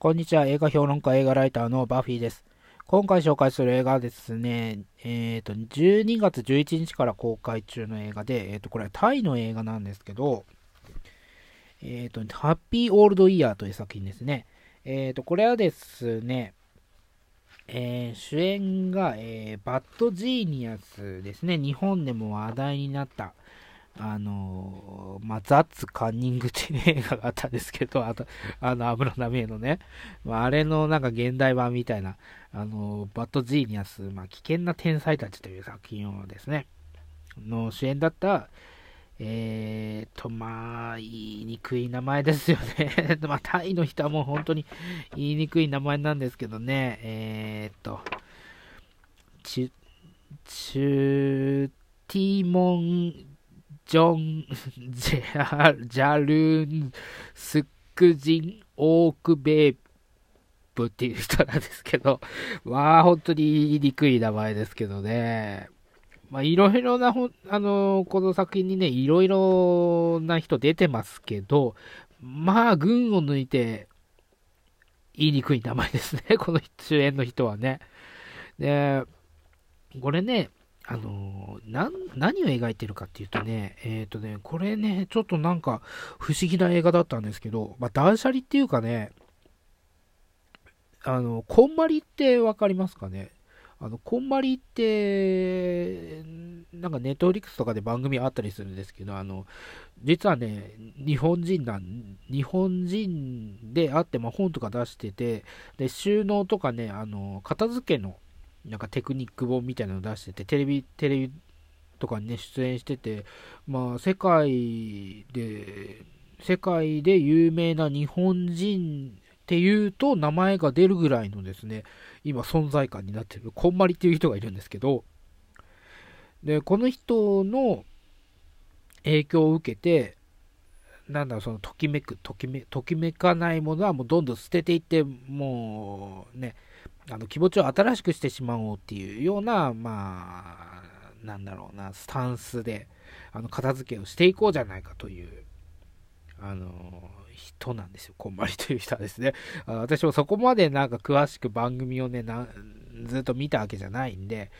こんにちは。映画評論家、映画ライターのバフィーです。今回紹介する映画はですね、えっ、ー、と、12月11日から公開中の映画で、えっ、ー、と、これはタイの映画なんですけど、えっ、ー、と、ハッピーオールドイヤーという作品ですね。えっ、と、これはですね、え主演が、えバッドジーニアスですね。日本でも話題になった、あのまあ、ザッツカンニングっていう映画があったんですけど、あと、あの、安室奈美恵のね、まあ、あれのなんか現代版みたいな、あの、バッドジーニアス、まあ、危険な天才たちという作品をですね、の主演だった、えーと、まあ、言いにくい名前ですよね。まあ、タイの人はもう本当に言いにくい名前なんですけどね、えーと、チュ、チュ、ティモンジョン・ジャジャルン・スクジン・オークベープっていう人なんですけど、まあ本当に言いにくい名前ですけどね。まあいろいろな、あのこの作品にね、いろいろな人出てますけど、まあ群を抜いて言いにくい名前ですね。この主演の人はね。で、これね、あのー、何を描いてるかっていうとね、えっ、ー、とね、これね、ちょっとなんか不思議な映画だったんですけど、まあ、断捨離っていうかね、あの、こんまりってわかりますかね？あの、こんまりって、なんかネットフリックスとかで番組あったりするんですけど、あの、実はね、日本人なん、日本人であって、まあ、本とか出してて、で、収納とかね、あの、片付けの、なんかテクニック本みたいなの出してて、テレビ、テレビとかにね、出演してて、まあ、世界で、世界で有名な日本人っていうと名前が出るぐらいのですね、今存在感になってる、こんまりっていう人がいるんですけど、で、この人の影響を受けて、なんだろう、その、ときめく、ときめ、ときめかないものはもうどんどん捨てていって、もう、ね、あの気持ちを新しくしてしまおうっていうような、まあ、なんだろうな、スタンスで、あの、片付けをしていこうじゃないかという、あの、人なんですよ。こんまりという人はですね。あ私もそこまでなんか詳しく番組をね、ずっと見たわけじゃないんで、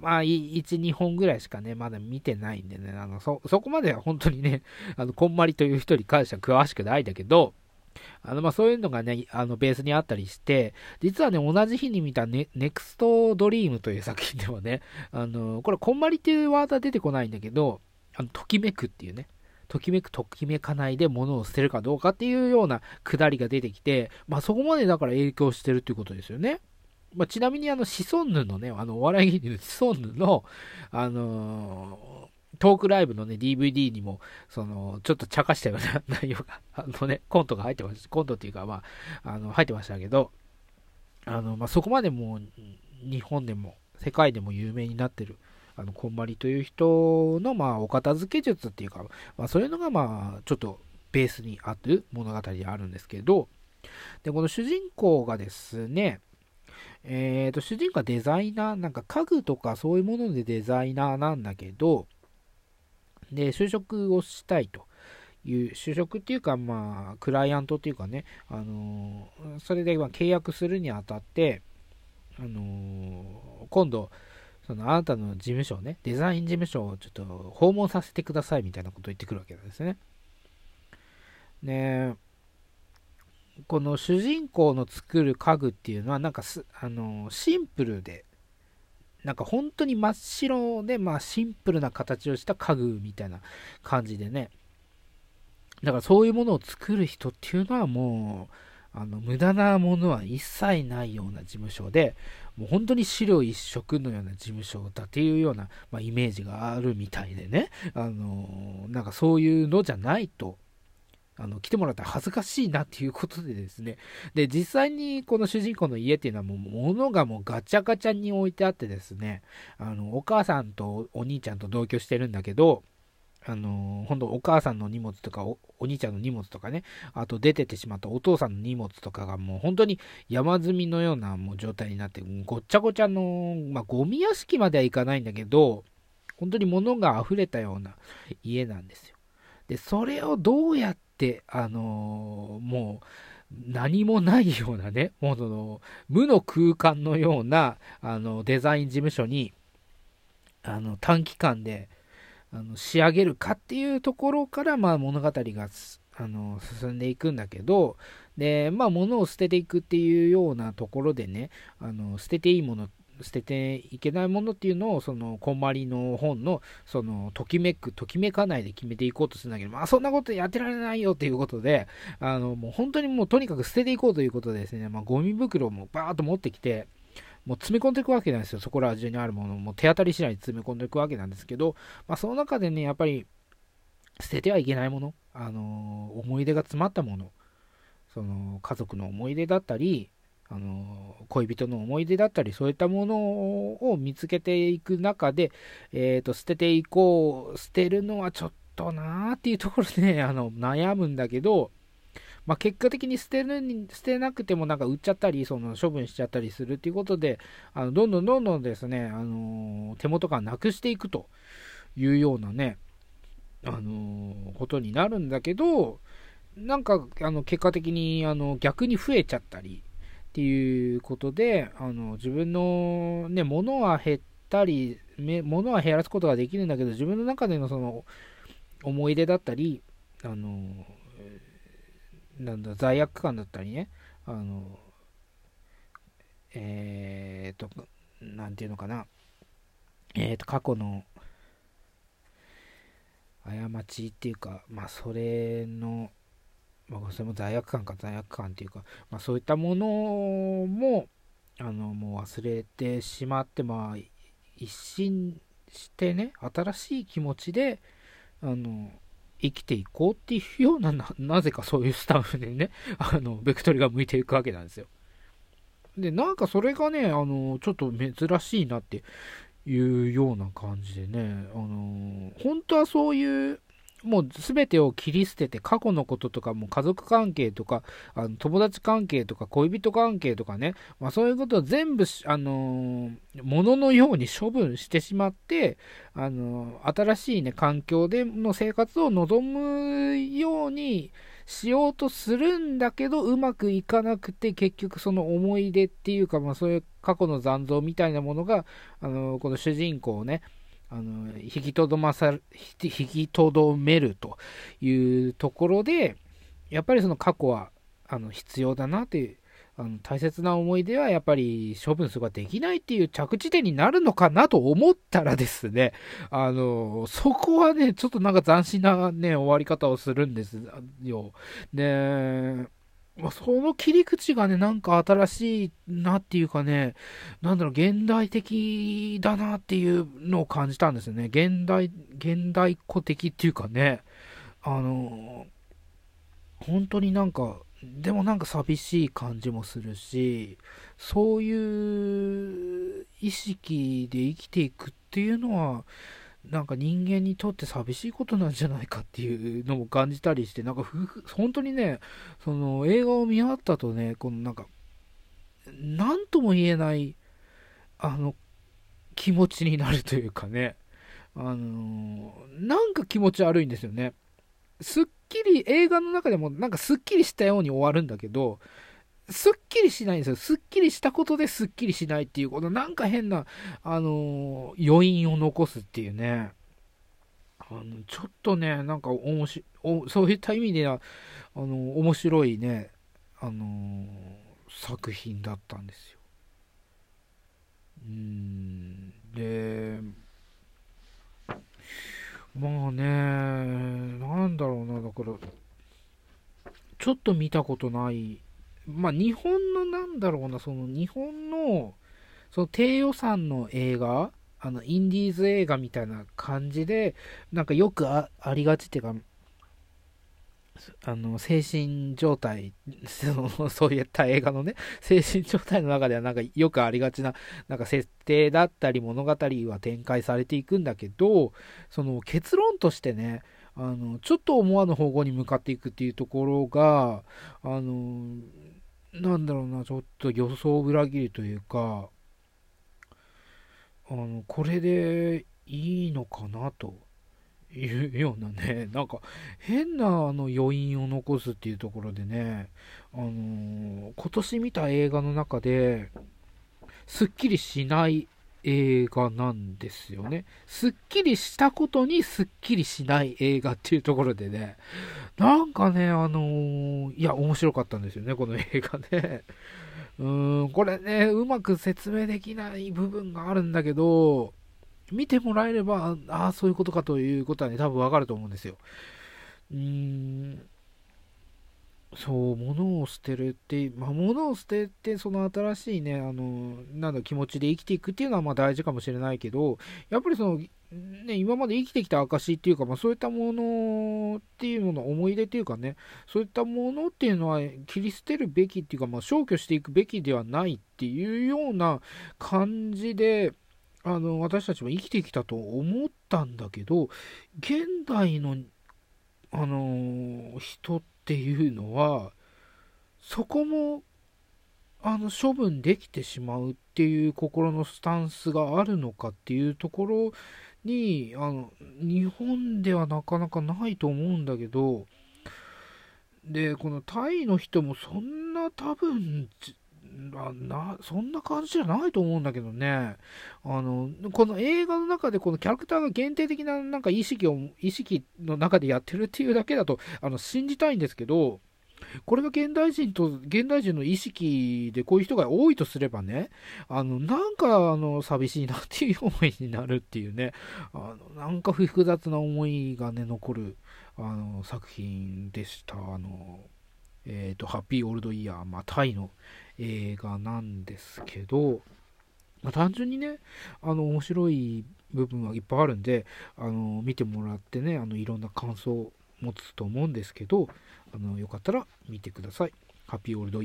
まあ、1、2本ぐらいしかね、まだ見てないんでね、あのそ、そこまでは本当にね、あの、こんまりという人に関しては詳しくないんだけど、あの、まあ、そういうのがね、あの、ベースにあったりして、実はね、同じ日に見たネネクストドリームという作品でもね、あの、これ、こんまりっていうワードは出てこないんだけど、あの、ときめくっていうね、ときめく、ときめかないで物を捨てるかどうかっていうようなくだりが出てきて、まあ、そこまでだから影響してるっていうことですよね。まあ、ちなみにあの、シソンヌのね、あの、お笑い芸人のシソンヌの、あのトークライブのね、DVD にも、その、ちょっと茶化したような内容が、あのね、コントが入ってました。コントっていうか、まあ、あの、入ってましたけど、あの、まあ、そこまでもう、日本でも、世界でも有名になってる、あの、こんまりという人の、まあ、お片付け術っていうか、まあ、そういうのが、まあ、ちょっと、ベースにある物語であるんですけど、で、この主人公がですね、えっ、ー、と、主人公はデザイナー、なんか家具とかそういうものでデザイナーなんだけど、で、就職をしたいという、就職っていうか、まあ、クライアントっていうかね、あのー、それでま契約するにあたって、あのー、今度、そのあなたの事務所をね、デザイン事務所をちょっと訪問させてくださいみたいなことを言ってくるわけなんですね。ねこの主人公の作る家具っていうのは、なんかす、あのシンプルで、なんか本当に真っ白で、まあシンプルな形をした家具みたいな感じでね。だからそういうものを作る人っていうのはもう、あの、無駄なものは一切ないような事務所で、もう本当に資料一色のような事務所だっていうような、まあ、イメージがあるみたいでね。あの、なんかそういうのじゃないと、あの、来てもらったら恥ずかしいなっていうことでですね。で、実際にこの主人公の家っていうのはもう物がもうガチャガチャに置いてあってですね、あの、お母さんとお兄ちゃんと同居してるんだけど、あの、本当お母さんの荷物とかお、お兄ちゃんの荷物とかね、あと出ててしまったお父さんの荷物とかがもう本当に山積みのようなもう状態になって、ごっちゃごちゃの、まあ、ゴミ屋敷まではいかないんだけど、本当に物が溢れたような家なんですよ。で、それをどうやって、あのー、も何もないようなね、もうその、無の空間のような、あの、デザイン事務所に、あの、短期間で、あの、仕上げるかっていうところから、まあ、物語が、あの、進んでいくんだけど、で、まあ、物を捨てていくっていうようなところでね、あの、捨てていいもの捨てていけないものっていうのを、その、こんまりの本の、その、ときめく、ときめかないで決めていこうとするんだけど、まあ、そんなことやってられないよっていうことで、あの、もう本当にもうとにかく捨てていこうということでですね、まあ、ゴミ袋もバーっと持ってきて、もう詰め込んでいくわけなんですよ。そこら中にあるものも手当たり次第に詰め込んでいくわけなんですけど、まあ、その中でね、やっぱり、捨ててはいけないもの、あの思い出が詰まったもの、その家族の思い出だったり、あの恋人の思い出だったりそういったものを見つけていく中で、えーと、捨てていこう捨てるのはちょっとなーっていうところで、ね、あの悩むんだけど、まあ、結果的に捨てるに捨てなくてもなんか売っちゃったりその処分しちゃったりするっていうことであのどんどんどんどんですね、あの手元からなくしていくというようなね、あのことになるんだけどなんかあの結果的にあの逆に増えちゃったりっていうことで、あの自分の、ね、物は減ったり、物は減らすことができるんだけど、自分の中でのその思い出だったり、あの、なんだ、罪悪感だったりね、あの、えーと、なんていうのかな、えーと、過去の過ちっていうか、まあ、それの、まあ、それも罪悪感か罪悪感っていうか、まあ、そういったものもあのもう忘れてしまって、まあ、一新してね新しい気持ちであの生きていこうっていうようななぜかそういうスタンフでねあのベクトルが向いていくわけなんですよ。でなんかそれがねあのちょっと珍しいなっていうような感じでねあの本当はそういうもう全てを切り捨てて過去のこととかも家族関係とかあの友達関係とか恋人関係とかね、まあ、そういうことを全部、あのー、物のように処分してしまって、あのー、新しい、ね、環境での生活を望むようにしようとするんだけどうまくいかなくて結局その思い出っていうか、まあ、そういう過去の残像みたいなものが、あのー、この主人公をねあの引きとどまさ引きとどめるというところでやっぱりその過去はあの必要だなというあの大切な思い出はやっぱり処分することができないっていう着地点になるのかなと思ったらですね、あの、そこはね、ちょっとなんか斬新なね、終わり方をするんですよ。で、まあ、その切り口がね、なんか新しいなっていうかね、なんだろう、現代的だなっていうのを感じたんですよね。現代、現代っ子的っていうかね、あの、本当になんか、でもなんか寂しい感じもするし、そういう意識で生きていくっていうのは、なんか人間にとって寂しいことなんじゃないかっていうのも感じたりして、なんか本当にね、その映画を見終わった後ね、このなんか、なんとも言えない、あの、気持ちになるというかね、あのなんか気持ち悪いんですよね。すっきり、映画の中でもなんかすっきりしたように終わるんだけど、すっきりしないんですよ。すっきりしたことですっきりしないっていう、このなんか変な、あのー、余韻を残すっていうね。あの、ちょっとね、なんか面白お、そういった意味では、あのー、面白いね、あのー、作品だったんですよ。うん、で、まあね、なんだろうな、だから、ちょっと見たことないまあ、日本のなんだろうな、その日本の、その低予算の映画、あの、インディーズ映画みたいな感じで、なんかよくありがちっていうか、あの、精神状態、そういった映画のね、精神状態の中ではなんかよくありがちな、なんか設定だったり物語は展開されていくんだけど、その結論としてね、あの、ちょっと思わぬ方向に向かっていくっていうところが、あの、なんだろうな、ちょっと予想裏切りというか、あの、これでいいのかなというようなね、なんか変なあの余韻を残すっていうところでね、あのー、今年見た映画の中で、すっきりしない映画なんですよね。すっきりしたことにすっきりしない映画っていうところでね、なんかね、あのー、いや、面白かったんですよね、この映画ね。うーん、これね、うまく説明できない部分があるんだけど、見てもらえれば、ああ、そういうことかということはね、多分わかると思うんですよ。うーん、そう、物を捨てるって、まあ、物を捨てて、その新しいね、あの、なんだ、気持ちで生きていくっていうのはまあ大事かもしれないけど、やっぱりその、ね、今まで生きてきた証っていうか、まあ、そういったものっていうのの思い出っていうかね、そういったものっていうのは切り捨てるべきっていうか、まあ、消去していくべきではないっていうような感じで、あの、私たちも生きてきたと思ったんだけど、現代の、あの、人っていうのは、そこも、あの、処分できてしまうっていう心のスタンスがあるのかっていうところに、あの、日本ではなかなかないと思うんだけど、で、このタイの人もそんな多分、なそんな感じじゃないと思うんだけどね。あの、この映画の中でこのキャラクターが限定的ななんか意識を、意識の中でやってるっていうだけだと、あの、信じたいんですけど、これが現代人と、現代人の意識でこういう人が多いとすればね、あの、なんか、あの、寂しいなっていう思いになるっていうね、あの、なんか複雑な思いがね、残る、あの、作品でした。あの、えっ、ー、と、ハッピーオールドイヤー、まあ、タイの映画なんですけど、まあ、単純にね、あの、面白い部分はいっぱいあるんで、あの、見てもらってね、あの、いろんな感想持つと思うんですけど、あの、よかったら見てください。ハッピーオールド